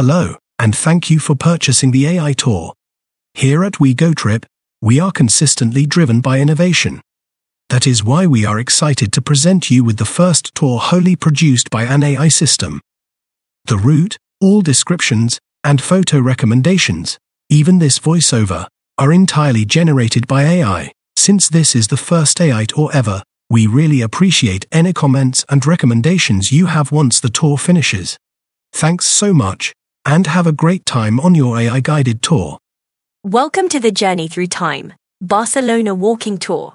Hello, and thank you for purchasing the AI Tour. Here at We Go Trip, we are consistently driven by innovation. That is why we are excited to present you with the first tour wholly produced by an AI system. The route, all descriptions, and photo recommendations, even this voiceover, are entirely generated by AI. Since this is the first AI tour ever, we really appreciate any comments and recommendations you have once the tour finishes. Thanks so much, and have a great time on your AI guided tour. Welcome to the Journey Through Time, Barcelona Walking Tour.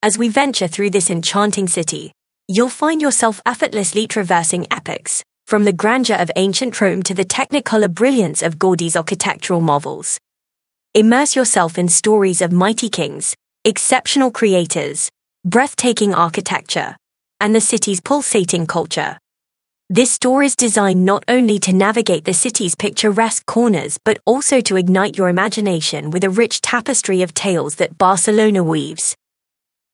As we venture through this enchanting city, you'll find yourself effortlessly traversing epochs, from the grandeur of ancient Rome to the technicolor brilliance of Gaudi's architectural marvels. Immerse yourself in stories of mighty kings, exceptional creators, breathtaking architecture, and the city's pulsating culture. This tour is designed not only to navigate the city's picturesque corners but also to ignite your imagination with a rich tapestry of tales that Barcelona weaves.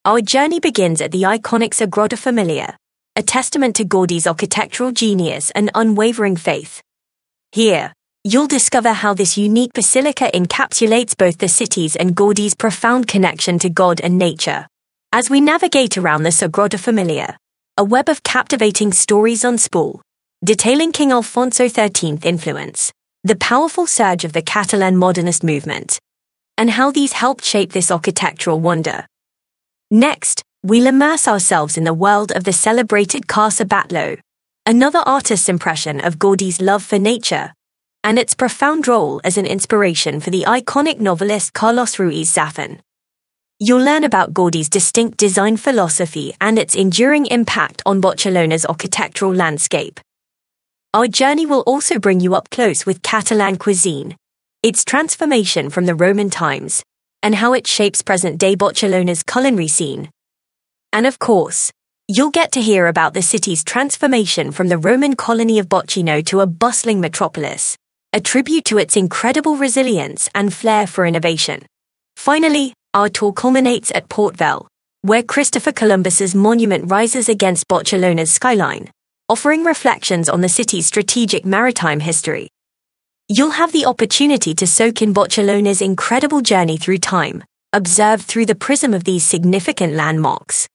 Our journey begins at the iconic Sagrada Familia, a testament to Gaudi's architectural genius and unwavering faith. Here, you'll discover how this unique basilica encapsulates both the city's and Gaudi's profound connection to God and nature. As we navigate around the Sagrada Familia, a web of captivating stories on spool, detailing King Alfonso XIII's influence, the powerful surge of the Catalan modernist movement, and how these helped shape this architectural wonder. Next, we'll immerse ourselves in the world of the celebrated Casa Batlló, another artist's impression of Gaudi's love for nature, and its profound role as an inspiration for the iconic novelist Carlos Ruiz Zafón. You'll learn about Gaudi's distinct design philosophy and its enduring impact on Barcelona's architectural landscape. Our journey will also bring you up close with Catalan cuisine, its transformation from the Roman times, and how it shapes present day Barcelona's culinary scene. And of course, you'll get to hear about the city's transformation from the Roman colony of Barcino to a bustling metropolis, a tribute to its incredible resilience and flair for innovation. Finally, our tour culminates at Port Vell, where Christopher Columbus's monument rises against Barcelona's skyline, offering reflections on the city's strategic maritime history. You'll have the opportunity to soak in Barcelona's incredible journey through time, observed through the prism of these significant landmarks.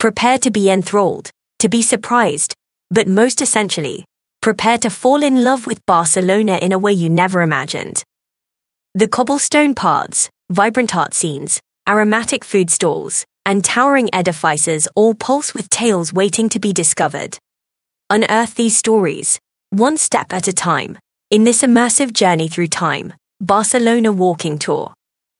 Prepare to be enthralled, to be surprised, but most essentially, prepare to fall in love with Barcelona in a way you never imagined. The cobblestone paths, vibrant art scenes, aromatic food stalls, and towering edifices all pulse with tales waiting to be discovered. Unearth these stories, one step at a time, in this immersive journey through time, Barcelona Walking Tour.